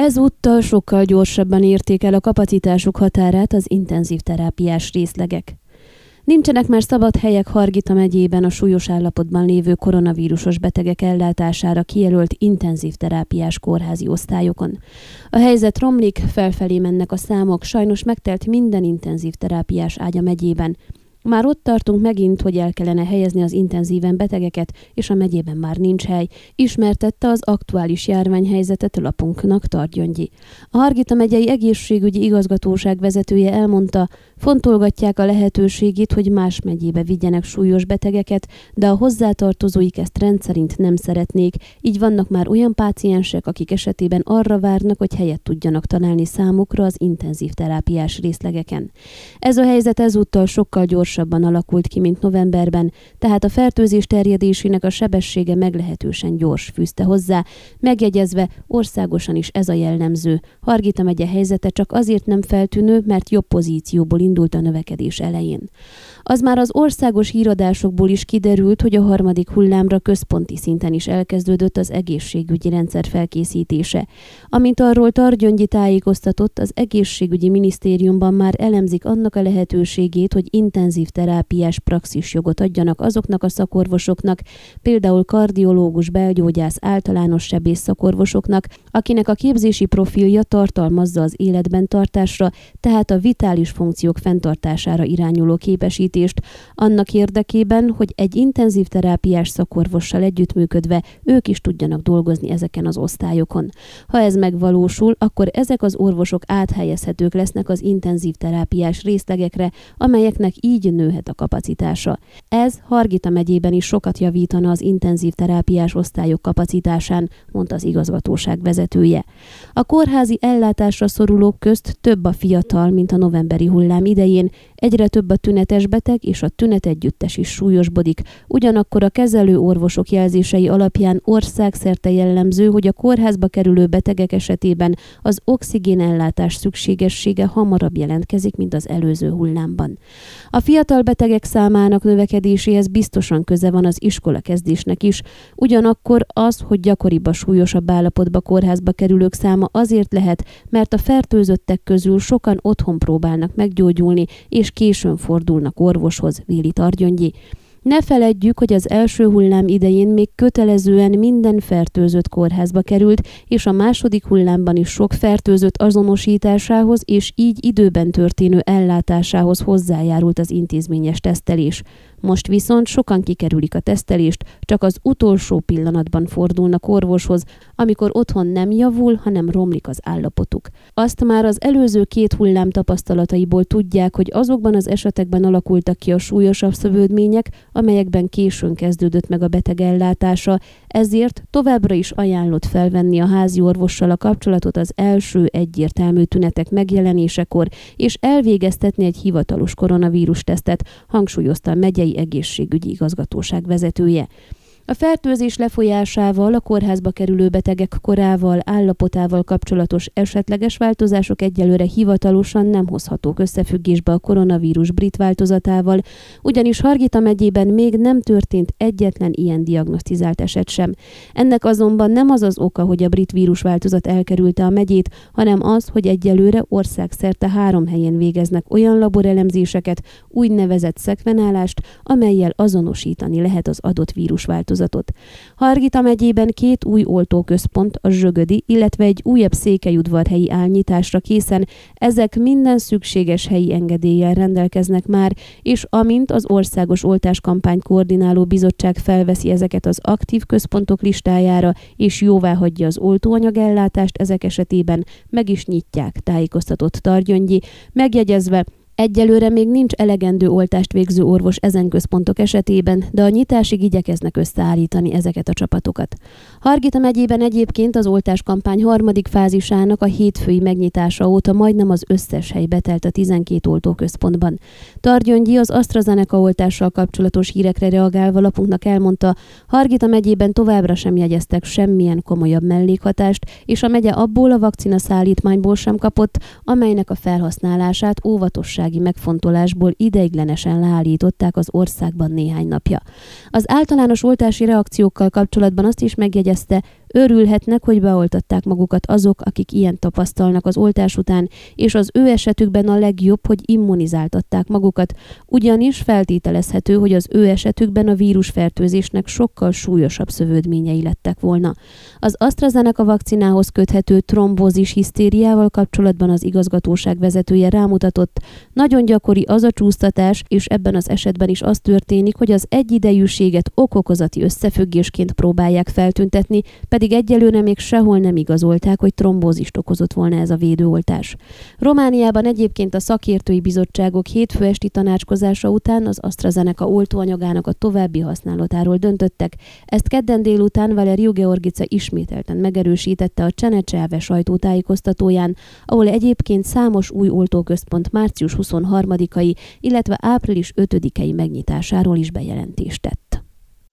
Ezúttal sokkal gyorsabban érték el a kapacitásuk határát az intenzív terápiás részlegek. Nincsenek már szabad helyek Hargita megyében a súlyos állapotban lévő koronavírusos betegek ellátására kijelölt intenzív terápiás kórházi osztályokon. A helyzet romlik, felfelé mennek a számok, sajnos megtelt minden intenzív terápiás ágya megyében, már ott tartunk megint, hogy el kellene helyezni az intenzíven betegeket, és a megyében már nincs hely, ismertette az aktuális járványhelyzetet lapunknak Targyöngyi. A Hargita megyei egészségügyi igazgatóság vezetője elmondta, fontolgatják a lehetőségét, hogy más megyébe vigyenek súlyos betegeket, de a hozzátartozóik ezt rendszerint nem szeretnék, így vannak már olyan páciensek, akik esetében arra várnak, hogy helyet tudjanak találni számukra az intenzív terápiás részlegeken. Ez a helyzet ezúttal sokkal gyorsabb gyorsabban alakult ki, mint novemberben, tehát a fertőzés terjedésének a sebessége meglehetősen gyors fűzte hozzá, megjegyezve országosan is ez a jellemző. Hargita megye helyzete csak azért nem feltűnő, mert jobb pozícióból indult a növekedés elején. Az már az országos híradásokból is kiderült, hogy a harmadik hullámra központi szinten is elkezdődött az egészségügyi rendszer felkészítése. Amint arról Targyöngyi tájékoztatott, az egészségügyi minisztériumban már elemzik annak a lehetőségét, hogy intenzív terápiás praxisjogot adjanak azoknak a szakorvosoknak, például kardiológus, belgyógyász, általános sebész szakorvosoknak, akinek a képzési profilja tartalmazza az életben tartásra, tehát a vitális funkciók fenntartására irányuló képesítést, annak érdekében, hogy egy intenzív terápiás szakorvossal együttműködve ők is tudjanak dolgozni ezeken az osztályokon. Ha ez megvalósul, akkor ezek az orvosok áthelyezhetők lesznek az intenzív terápiás részlegekre, amelyeknek így nőhet a kapacitása. Ez Hargita megyében is sokat javítana az intenzív terápiás osztályok kapacitásán, mondta az igazgatóság vezetője. A kórházi ellátásra szorulók közt több a fiatal, mint a novemberi hullám idején, egyre több a tünetes beteg, és a tünet együttes is súlyosbodik. Ugyanakkor a kezelő orvosok jelzései alapján országszerte jellemző, hogy a kórházba kerülő betegek esetében az oxigénellátás szükségessége hamarabb jelentkezik, mint az előző hullámban. A fiatal betegek számának növekedéséhez biztosan köze van az iskola kezdésnek is, ugyanakkor az, hogy gyakoribb a súlyosabb állapotba kórházba kerülők száma azért lehet, mert a fertőzöttek közül sokan otthon próbálnak meggyógyulni, és későn fordulnak orvoshoz, véli Targyöngyi. Ne feledjük, hogy az első hullám idején még kötelezően minden fertőzött kórházba került, és a második hullámban is sok fertőzött azonosításához és így időben történő ellátásához hozzájárult az intézményes tesztelés. Most viszont sokan kikerülik a tesztelést, csak az utolsó pillanatban fordulnak orvoshoz, amikor otthon nem javul, hanem romlik az állapotuk. Azt már az előző két hullám tapasztalataiból tudják, hogy azokban az esetekben alakultak ki a súlyosabb szövődmények, amelyekben későn kezdődött meg a beteg ellátása, ezért továbbra is ajánlott felvenni a házi orvossal a kapcsolatot az első egyértelmű tünetek megjelenésekor, és elvégeztetni egy hivatalos koronavírus tesztet, hangsúlyozta a megyei egészségügyi igazgatóság vezetője. A fertőzés lefolyásával, a kórházba kerülő betegek korával, állapotával kapcsolatos esetleges változások egyelőre hivatalosan nem hozhatók összefüggésbe a koronavírus brit változatával, ugyanis Hargita megyében még nem történt egyetlen ilyen diagnosztizált eset sem. Ennek azonban nem az az oka, hogy a brit vírusváltozat elkerülte a megyét, hanem az, hogy egyelőre országszerte három helyen végeznek olyan laborelemzéseket, úgynevezett szekvenálást, amelyel azonosítani lehet az adott vírusváltozatot változatot. Hargita megyében két új oltóközpont, a Zsögödi, illetve egy újabb székelyudvarhelyi állnyitásra készen, ezek minden szükséges helyi engedéllyel rendelkeznek már, és amint az Országos Oltáskampány Koordináló Bizottság felveszi ezeket az aktív központok listájára, és jóvá hagyja az oltóanyagellátást ezek esetében, meg is nyitják, tájékoztatott Targyöngyi, megjegyezve, Egyelőre még nincs elegendő oltást végző orvos ezen központok esetében, de a nyitásig igyekeznek összeállítani ezeket a csapatokat. Hargita megyében egyébként az oltáskampány harmadik fázisának a hétfői megnyitása óta majdnem az összes hely betelt a 12 oltóközpontban. Targyöngyi az AstraZeneca oltással kapcsolatos hírekre reagálva lapunknak elmondta, Hargita megyében továbbra sem jegyeztek semmilyen komolyabb mellékhatást, és a megye abból a vakcina szállítmányból sem kapott, amelynek a felhasználását óvatosság biztonsági megfontolásból ideiglenesen leállították az országban néhány napja. Az általános oltási reakciókkal kapcsolatban azt is megjegyezte, Örülhetnek, hogy beoltatták magukat azok, akik ilyen tapasztalnak az oltás után, és az ő esetükben a legjobb, hogy immunizáltatták magukat, ugyanis feltételezhető, hogy az ő esetükben a vírusfertőzésnek sokkal súlyosabb szövődményei lettek volna. Az AstraZeneca vakcinához köthető trombózis hisztériával kapcsolatban az igazgatóság vezetője rámutatott, nagyon gyakori az a csúsztatás, és ebben az esetben is az történik, hogy az egyidejűséget okokozati összefüggésként próbálják feltüntetni, egyelőre még sehol nem igazolták, hogy trombózist okozott volna ez a védőoltás. Romániában egyébként a szakértői bizottságok hétfő esti tanácskozása után az AstraZeneca oltóanyagának a további használatáról döntöttek. Ezt kedden délután Valeriu Georgice ismételten megerősítette a Csenecselve sajtótájékoztatóján, ahol egyébként számos új oltóközpont március 23-ai, illetve április 5-ei megnyitásáról is bejelentést tett.